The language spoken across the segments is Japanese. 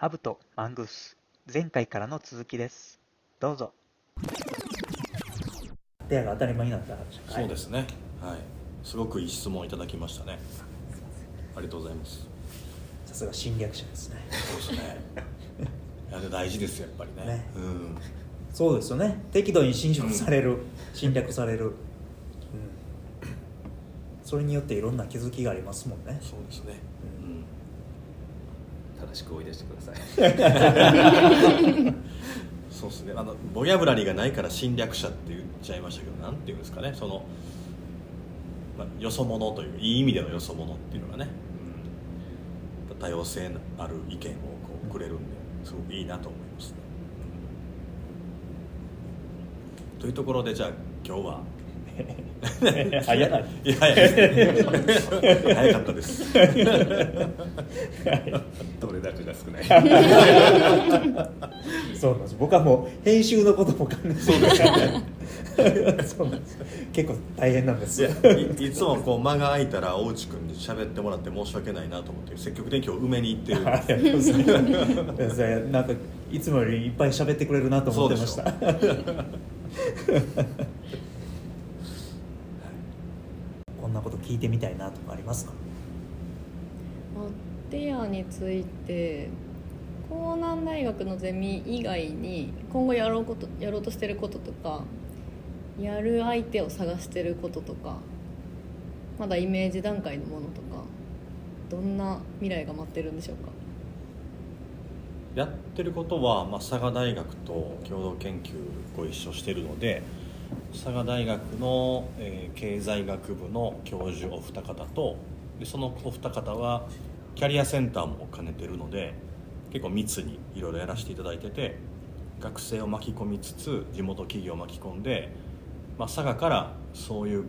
ハブとマングース前回からの続きです。どうぞ。ペアが当たり前になったそうですね。はい。すごくいい質問いただきましたね。ありがとうございます。さすが侵略者ですね。そうですね。いやで大事ですよやっぱりね。ね。うん。そうですよね。適度に侵食される、侵略される、うん、それによっていろんな気づきがありますもんね。そうですね正しく追い出してください。う んそうですね。あのボキャブラリーがないから侵略者って言っちゃいましたけどなんていうんですかね。その、まあ、よそ者といういい意味でのよそ者っていうのがね、うん、多様性ある意見をこうくれるんですごくいいなと思いますね、うんというところでじゃあ今日は い。い。や早かったです。どれだけが少ない。そうなんです。僕はもう編集のことも考えて。そうです。そうなんです。結構大変なんです。いやいいつもこう間が空いたら大内君に喋ってもらって申し訳ないなと思って積極的に今日埋めに行ってる。なんかいつもよりいっぱい喋ってくれるなと思ってましたこんなこと聞いてみたいなとかありますか？マッテアについて江南大学のゼミ以外に今後やろうことやろうとしてることとかやる相手を探してることとかまだイメージ段階のものとかどんな未来が待ってるんでしょうか？やってることは、まあ、佐賀大学と共同研究ご一緒してるので佐賀大学の、えー経済学部の教授お二方とでそのお二方はキャリアセンターも兼ねてるので結構密にいろいろやらせていただいてて学生を巻き込みつつ地元企業を巻き込んで、まあ、佐賀からそういう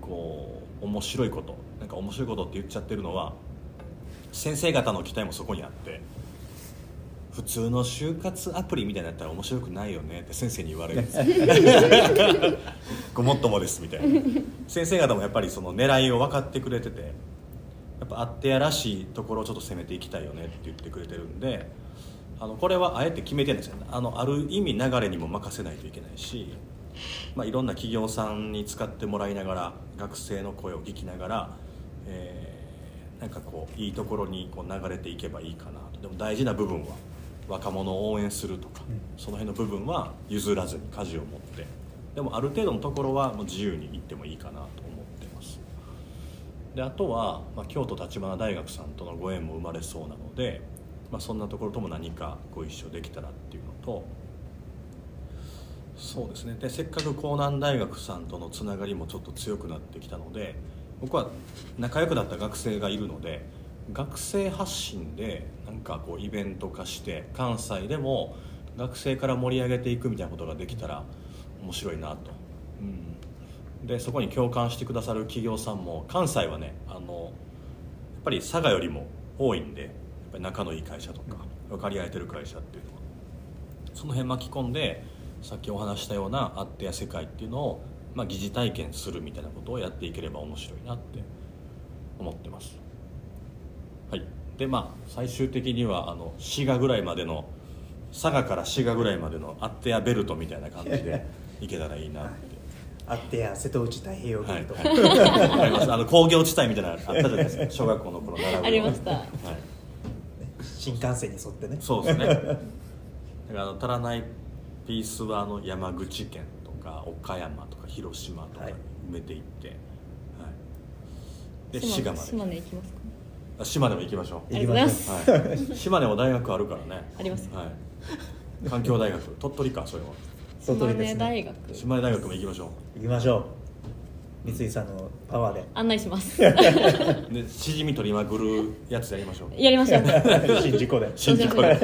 こう面白いことなんか面白いことって言っちゃってるのは先生方の期待もそこにあって普通の就活アプリみたいなやったら面白くないよねって先生に言われるんです。よごもっともですみたいな。先生方もやっぱりその狙いを分かってくれててやっぱあってやらしいところをちょっと攻めていきたいよねって言ってくれてるんであのこれはあえて決めてるんですよ。あのある意味流れにも任せないといけないし、まあ、いろんな企業さんに使ってもらいながら学生の声を聞きながら、えーなんかこういいところにこう流れていけばいいかなと。でも大事な部分は若者を応援するとか、その辺の部分は譲らずに舵を持ってでもある程度のところはもう自由に行ってもいいかなと思ってます。であとは、まあ、京都橘大学さんとのご縁も生まれそうなので、まあ、そんなところとも何かご一緒できたらっていうのとそうですね。でせっかく江南大学さんとのつながりもちょっと強くなってきたので僕は仲良くなった学生がいるので学生発信でなんかこうイベント化して関西でも学生から盛り上げていくみたいなことができたら面白いなと、うん、でそこに共感してくださる企業さんも関西はねあのやっぱり佐賀よりも多いんでやっぱり仲のいい会社とか分かり合えてる会社っていうのは。その辺巻き込んでさっきお話ししたようなあってや世界っていうのを、まあ、疑似体験するみたいなことをやっていければ面白いなって思ってます。はいでまあ最終的にはあの滋賀ぐらいまでの佐賀から滋賀ぐらいまでのアッテアベルトみたいな感じで 行けたらいいなって。あってや瀬戸内太平洋ベルト、はい。わかります。あの工業地帯みたいなのあったじゃないですか。小学校の頃習うの。ありました。はい、新幹線に沿ってね。そうですね。だからあの足らないピースはあの山口県とか岡山とか広島とかはい埋めていって、はい、で滋島賀まで。島根行きます島根も行きましょう。ありがとう。ございますはい、島根も大学あるからね。あります。はい、環境大学鳥取かそれは島鳥取ですね根大学。島根大学も行きましょ行きましょう。三井さんのパワーで。案内します。う でしじみ取りまくるやつやりましょう。やりましょう。新事故で。新宿で。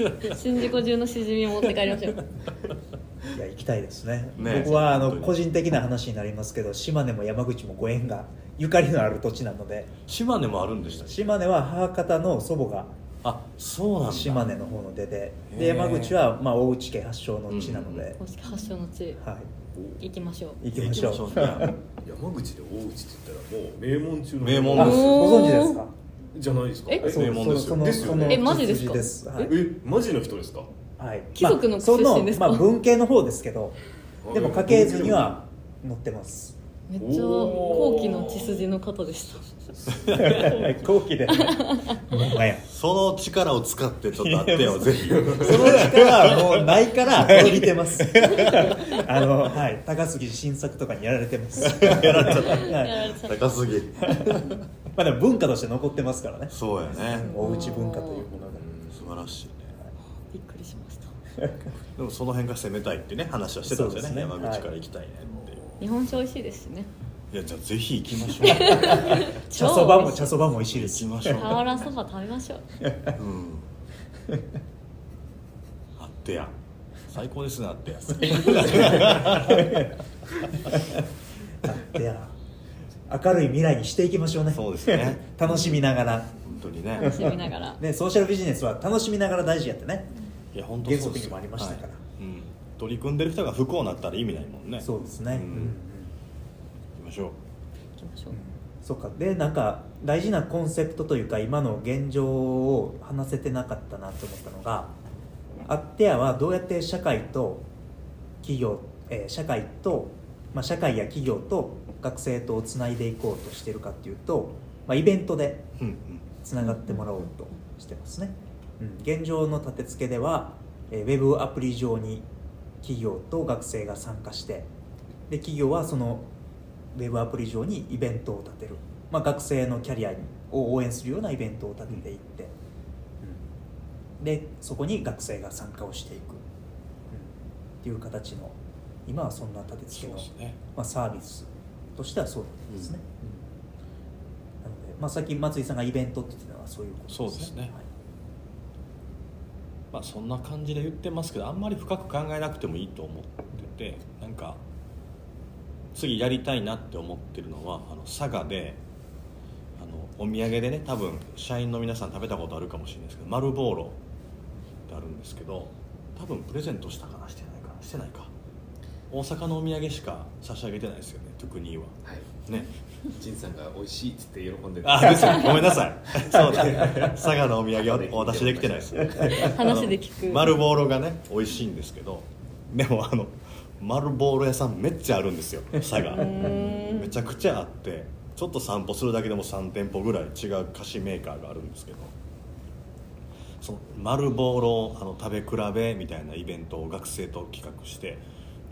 新宿中のしじみを持って帰りましょういや行きたいですね。ね。僕はあの個人的な話になりますけど島根も山口もご縁がゆかりのある土地なので。島根もあるんでした島根は母方の祖母があそうなんだ。島根の方の出で。で山口はまあ大内家発祥の地なので、公式発祥の地。はい。行きましょう。行きましょう。山口で大内って言ったらもう名門中の名門。あです。ご存知ですか？じゃないですか？え？そう名門ですよ。そのですよねえマジですか？血筋です。はい。えマジの人ですか？はい、貴族のまあそ出身ですか？まあ、文系の方ですけどあでも家系図には載ってます。めっちゃ高貴の血筋の方でした。後期で。ほん。まやその力を使ってちょっとあってよぜひ。その力はもうないから伸びてます。あのはい。高杉晋作とかにやられてます。やられちゃった、高すぎまあでも文化として残ってますからね。そうやね。おうち文化というものが。素晴らしいねびっくりしました。でもその辺が攻めたいってね話はしてたんですよね。そうですね。山口から行きたいねっていう、日本酒美味しいですしね。い、やじゃあぜひ行きましょう。茶そばも茶超そばも美味しいです行きましょう俵そば食べましょう。うん。あってや。最高ですねあってや。いや。明るい未来にしていきましょうね。そうですね。楽しみながら。本当にね。楽しみながら。ねソーシャルビジネスは楽しみながら大事やってねいや本当原そうです則にもありましたから。はい。うん、取り組んでる人が不幸になったら意味ないもんね。そうですね、うん。行きましょう。行きましょう。そっか。でなんか大事なコンセプトというか今の現状を話せてなかったなと思ったのがアッテアはどうやって社会と企業、えー社会と、まあ、社会や企業と学生とをつないでいこうとしてるかっていうと、まあ、イベントでつながってもらおうとしてますね、うん、現状の立て付けでは、えーウェブアプリ上に企業と学生が参加してで企業はそのウェブアプリ上にイベントを立てる、まあ、学生のキャリアを応援するようなイベントを立てていって、うん。でそこに学生が参加をしていく、うん。っていう形の今はそんな立て付けの、ね。まあ、サービスとしてはそうですね、うん。なので、まあ、さっき松井さんがイベントって言ってたのはそういうことですね。そうですね。はいまあそんな感じで言ってますけどあんまり深く考えなくてもいいと思っててなんか次やりたいなって思ってるのはあの佐賀であのお土産でね多分社員の皆さん食べたことあるかもしれないですけど丸ボーロってあるんですけど多分プレゼントしたかなしてないかなしてないか。大阪のお土産しか差し上げてないですよねトゥクニーは。はい。ね。仁さんが美味しいっつって喜んであですよ。ごめんなさい。そうだ佐賀のお土産をお出しできてないです話で聞く。丸ボーロがね美味しいんですけどでもあの丸ボーロ屋さんめっちゃあるんですよ佐賀。めちゃくちゃあってちょっと散歩するだけでも3店舗ぐらい違う菓子メーカーがあるんですけどその丸ボーロあの食べ比べみたいなイベントを学生と企画して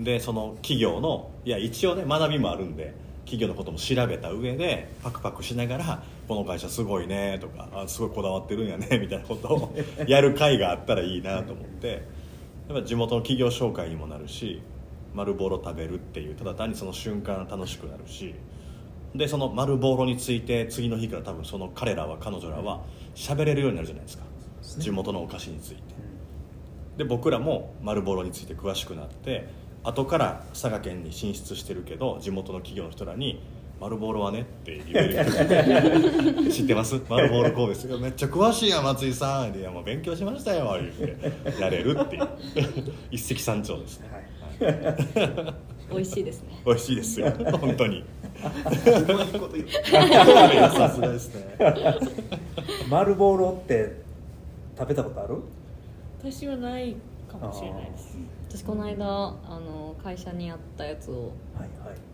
でその企業のいや一応ね学びもあるんで企業のことも調べた上でパクパクしながらこの会社すごいねとかあすごいこだわってるんやね みたいなことを やる会があったらいいなと思ってやっぱ地元の企業紹介にもなるし丸ボーロ食べるっていうただ単にその瞬間楽しくなるしでその丸ボーロについて次の日から多分その彼らは彼女らは喋れるようになるじゃないですか。地元のお菓子について。で僕らも丸ボロについて詳しくなって後から佐賀県に進出してるけど地元の企業の人らに「丸ボロはね」って言える。知ってます？丸ボロ神戸ですよ。めっちゃ詳しいやん松井さん。いやもう勉強しましたよ言って。やれるっていう。一石三鳥ですね、はい。美味しいですね。美味しいですよ。本当に。うまいこと言う。さすがですね。丸ボーロって食べたことある？私はないかもしれないです私この間あの会社にあったやつをは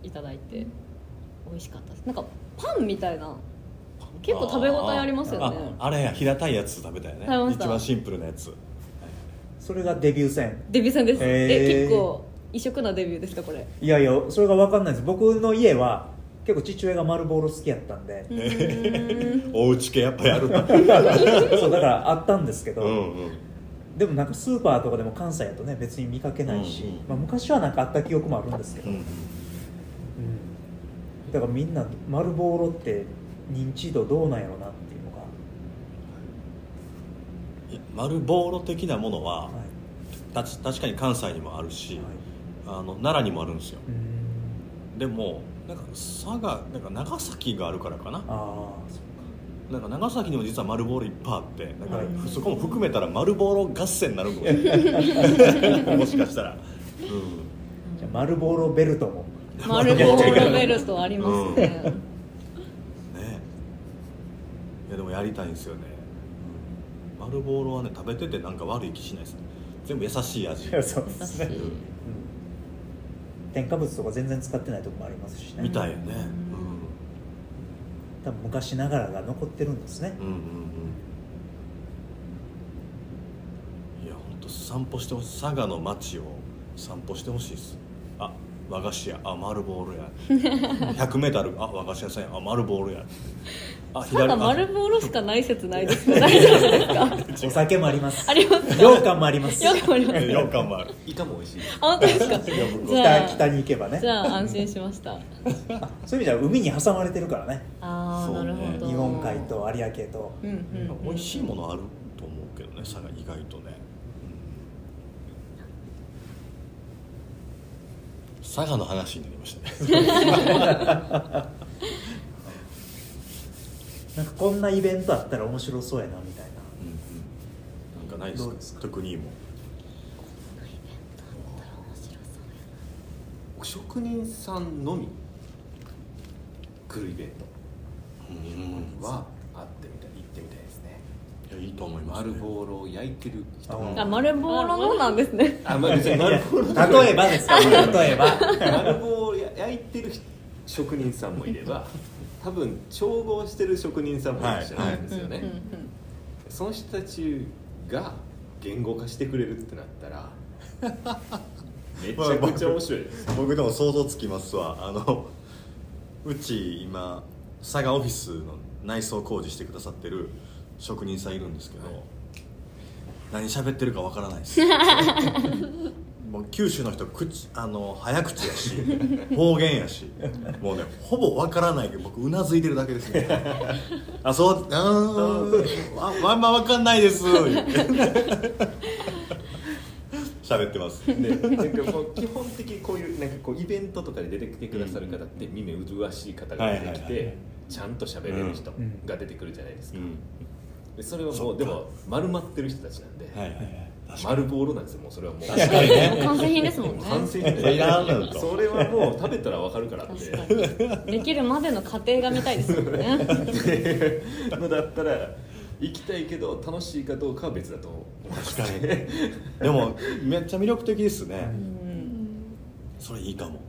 いただいて美味しかったです。なんかパンみたいな結構食べ応えありますよね。ああれや平たいやつ食べたよね。食べました。一番シンプルなやつ。それがデビュー戦。デビュー戦です。え結構異色なデビューですかこれ。いやいやそれが分かんないです。僕の家は結構父親が丸ボーロ好きやったんで。おうち系やっぱやるな。そうだからあったんですけど、うんうんでもなんかスーパーとかでも関西やとね別に見かけないし、うんうんまあ、昔はなんかあった記憶もあるんですけど、うんうんだからみんな丸ボーロって認知度どうなんやろなっていうのが、丸ボーロ的なものははい。たち確かに関西にもあるし、はい。あの奈良にもあるんですよ。でもなんか佐賀なんか長崎があるからかな。ああそなんか長崎にも実は丸ボーロいっぱいあってなんかはい。そこも含めたら丸ボーロ合戦になるかもしれない。もしかしたら、うん、うじゃあ丸ボーロベルトも。丸ボールベルトありますね、ね。いやでもやりたいんですよね。丸ボーロはね食べててなんか悪い気しないですね。全部優しい味。そうですね、優しい。うん。添加物とか全然使ってないとこもありますしね。みたいよね多分昔ながらが残ってるんですね。うんうんうん。うんいや本当散歩してほしい。佐賀の街を散歩してほしいです。あ和菓子屋。あ丸ボールや 100m あ和菓子屋さんや。あ丸ボールや。あただ丸ボーロしかない説ないです。か大丈夫ですか？お酒もあります。ありますか？羊羹もあります。よくあります。ようかんもある。イカも美味しい。本当ですか？じ北ゃあ北に行けばね。じゃあ安心しました。あ そういう意味じゃ海に挟まれてるからね。ああ、そうね。なるほど。日本海と有明と。うんうん、うん、美味しいものあると思うけどね佐賀意外とね、佐賀の話になりましたね なんかこんなイベントあったら面白そうやなみたいな。うんうん。なんかないですか？どうですか？特にも。お職人さんのみ来るイベンうん。トはあってみたい行ってみたいですね。いやいいと思います、丸ボーロを焼いてる人。うんあ丸ボーロのなんですね。あ、まあ、別に丸ボーロ例えばですよ例えば。丸棒を焼いてる職人さんもいれば 多分調合してる職人さんもいらっしゃるんですよね、うんうんうんその人たちが言語化してくれるってなったら めちゃくちゃ面白いです。僕でも想像つきますわ。あのうち今佐賀オフィスの内装工事してくださってる職人さんいるんですけど、何喋ってるかわからないです もう九州の人口あの早口やし 方言やしもうねほぼわからないけど僕うなずいてるだけですね。あそうあーああんまわかんないです。喋ってます。でなんかもう基本的にこういうなんかこうイベントとかで出てきてくださる方って耳麗しい方が出てきてちゃんと喋れる人うん。が出てくるじゃないですか、うん。でそれはそっか。もうでも丸まってる人たちなんで、はいはいはい丸ボーロなんですよもうそれはもう。確かにね。完成品ですもんね。完成いらんのとそれはもう食べたらわかるからって。できるまでの過程が見たいです もんねのだったら行きたいけど楽しいかどうかは別だと思う確かにでもめっちゃ魅力的ですね、うん。それいいかも。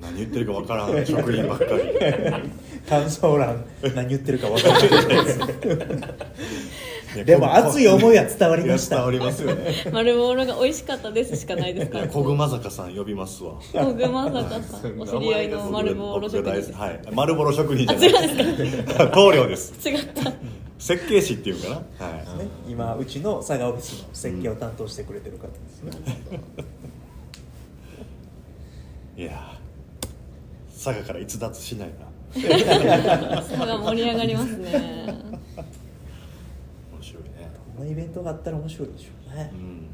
何言ってるかわからん職人ばっかり。感想欄。何言ってるか分からない でも熱い思いは伝わりました。伝わりますよね。丸ボーロが美味しかったですしかないですから。小熊坂さん呼びますわ。小熊坂さんお知り合いの丸ボーロ職人です。はい。丸ボロ職人じゃない。です 棟梁です。違った。設計士っていうかな？はい。ね。今うちの佐賀オフィスの設計を担当してくれてる方ですね、いやー佐賀から逸脱しないな。差が盛り上がりますねのイベントがあったら面白いでしょうね。うん。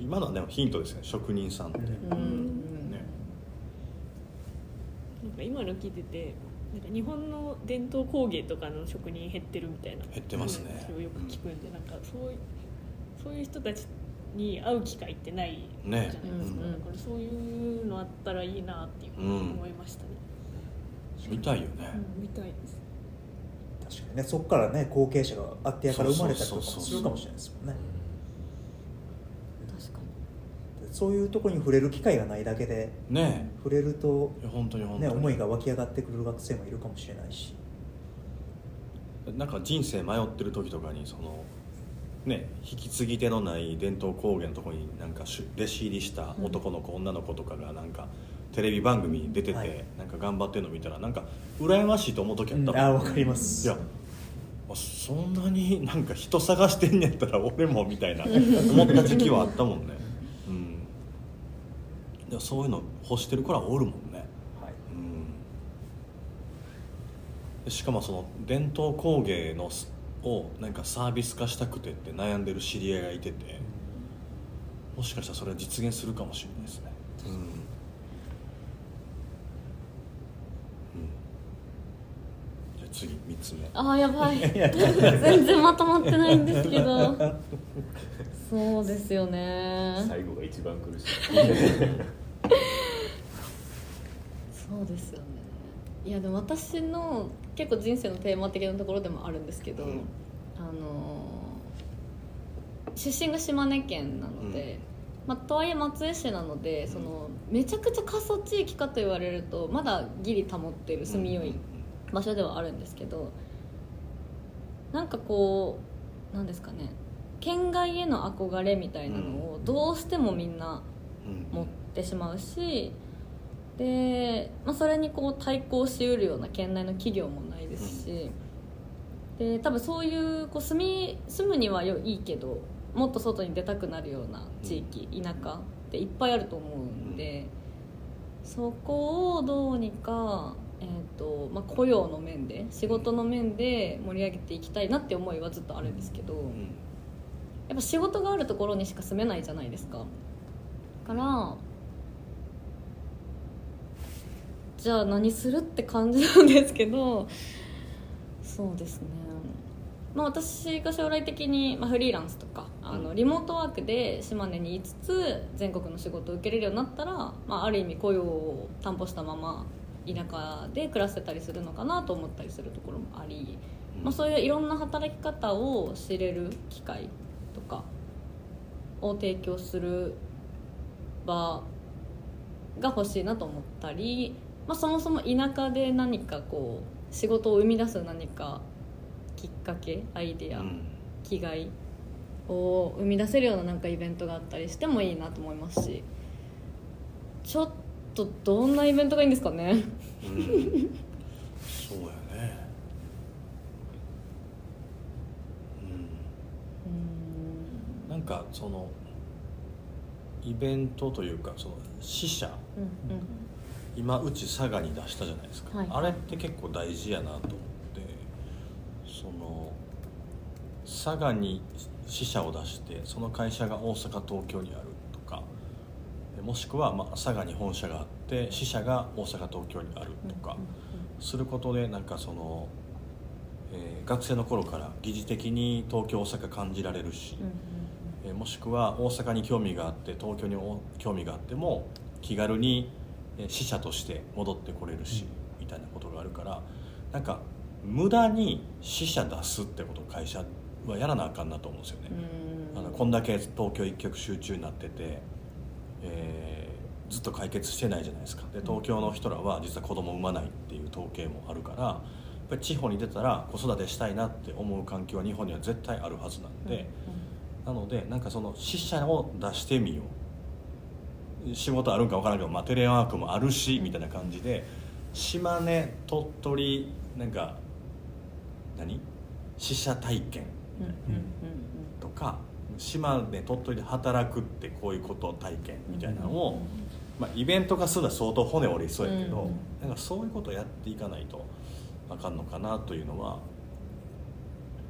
今のはでもヒントですね。職人さんって、うん。ね。なんか今の聞いててなんか日本の伝統工芸とかの職人減ってるみたいな。減ってますね。よく聞くんでなんかそういうそういう人たちに会う機会ってないじゃないですか、ね。うんだからそういうのあったらいいなっていうふうに思いましたね、見たいよね、うん見たいです確かにね。そこからね後継者があってやから生まれたりとかするかもしれないですもんね。確かそういうところに触れる機会がないだけでね。触れると本当に本当ねに思いが湧き上がってくる学生もいるかもしれないし。なんか人生迷ってる時とかにそのね引き継ぎ手のない伝統工芸のところになんかし弟子入りした男の子、女の子とかがなんかテレビ番組に出てて、はい。なんか頑張ってるの見たらなんか羨ましいと思う時あったもん、あわかります。いやあそんなになんか人探してんねやったら俺もみたいな思った時期はあったもんね。うん。でもそういうの欲してる子らおるもんね。はい。うん。でしかもその伝統工芸のすをなんかサービス化したくてって悩んでる知り合いがいててもしかしたらそれは実現するかもしれないですね。うん、うん、じゃあ次3つ目。ああやばい。全然まとまってないんですけど。そうですよね。最後が一番苦しい。そうですよね。いやでも私の結構人生のテーマ的なところでもあるんですけど、うん。あの出身が島根県なので、まあ、とはいえ松江市なのでそのめちゃくちゃ過疎地域かと言われるとまだギリ保っている住みよい場所ではあるんですけどなんかこうなんですかね県外への憧れみたいなのをどうしてもみんなうん。持ってしまうしで、まあ、それにこう対抗しうるような県内の企業もないですし、で多分そういうこう住み住むにはよいいけどもっと外に出たくなるような地域、田舎っていっぱいあると思うんで、そこをどうにか、えーとまあ、雇用の面で仕事の面で盛り上げていきたいなって思いはずっとあるんですけど。うん。やっぱ仕事があるところにしか住めないじゃないですか。だからじゃあ何するって感じなんですけどそうですね。まあ私が将来的に、まあ、フリーランスとかあのリモートワークで島根にいつつ全国の仕事を受けれるようになったら、まあ、ある意味雇用を担保したまま田舎で暮らせたりするのかなと思ったりするところもあり、まあ、そういういろんな働き方を知れる機会とかを提供する場が欲しいなと思ったり、まあ、そもそも田舎で何かこう仕事を生み出す何かきっかけアイデア、うん。気概を生み出せるようななんかイベントがあったりしてもいいなと思いますしちょっとどんなイベントがいいんですかね？うん。そうやね。うん。なんかそのイベントというかその死者うんうん。今うち佐賀に出したじゃないですか、はい。あれって結構大事やなと思ってその佐賀に支社を出してその会社が大阪東京にあるもしくはまあ佐賀に本社があって支社が大阪東京にあるとかすることでなんかその、えー学生の頃から疑似的に東京大阪感じられるし、えーもしくは大阪に興味があって東京にお興味があっても気軽にえー死者として戻ってこれるし、みたいなことがあるからなんか無駄に死者出すってことを会社はやらなあかんなと思うんですよね。うん。あのこんだけ東京一極集中になってて、えーずっと解決してないじゃないですか。で東京の人らは実は子供産まないっていう統計もあるからやっぱり地方に出たら子育てしたいなって思う環境は日本には絶対あるはずなんで、なのでなんかその死者を出してみよう。仕事あるんか分からんけど、まあ、テレワークもあるしみたいな感じで島根鳥取なんか何？死者体験うん。うん。とか島根鳥取で働くってこういうこと体験みたいなのを、まあ、イベント化するのは相当骨折りそうやけど、うん。なんかそういうことをやっていかないとあかんのかなというのは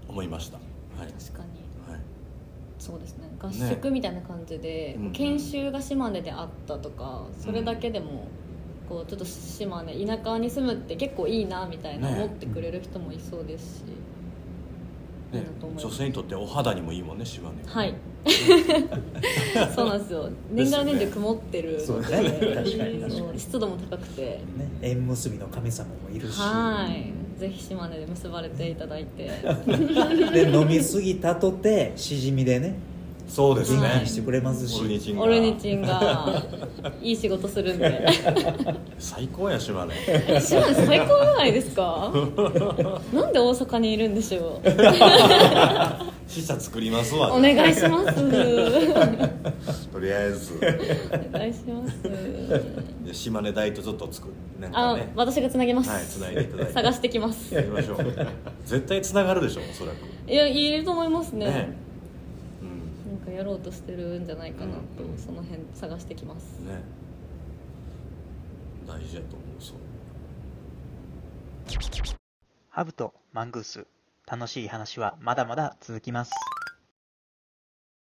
思いました。はい。確かに。はい。そうですね。合宿みたいな感じで、うん研修が島根であったとかそれだけでも、こうちょっと島根田舎に住むって結構いいなみたいなね。思ってくれる人もいそうですし、いいねなと思います。女性にとってお肌にもいいもんね島根はい。そうなんですよ。年がら年中曇ってるので、そうね。確かに確かに。そう湿度も高くて。ね、縁結びの神様もいるし。はい。ぜひ島根で結ばれていただいて。で飲みすぎたとてしじみでねそうですね。元気にしてくれますし、オルニチンが。オルニチンが いい仕事するんで。最高や島根島根最高じゃないですか。なんで大阪にいるんでしょう。死者作りますわ。お願いします。とりあえず。お願いします。で島根大とちょっと作る。なんかあね私がつなげます、はいつないでいただいて。探してきます。やりましょう。絶対つながるでしょおそらく。いやいると思いますね。ねやろうとしてるんじゃないかなと、うんその辺探してきますうんね大事やと思うそうハブとマングース。楽しい話はまだまだ続きます。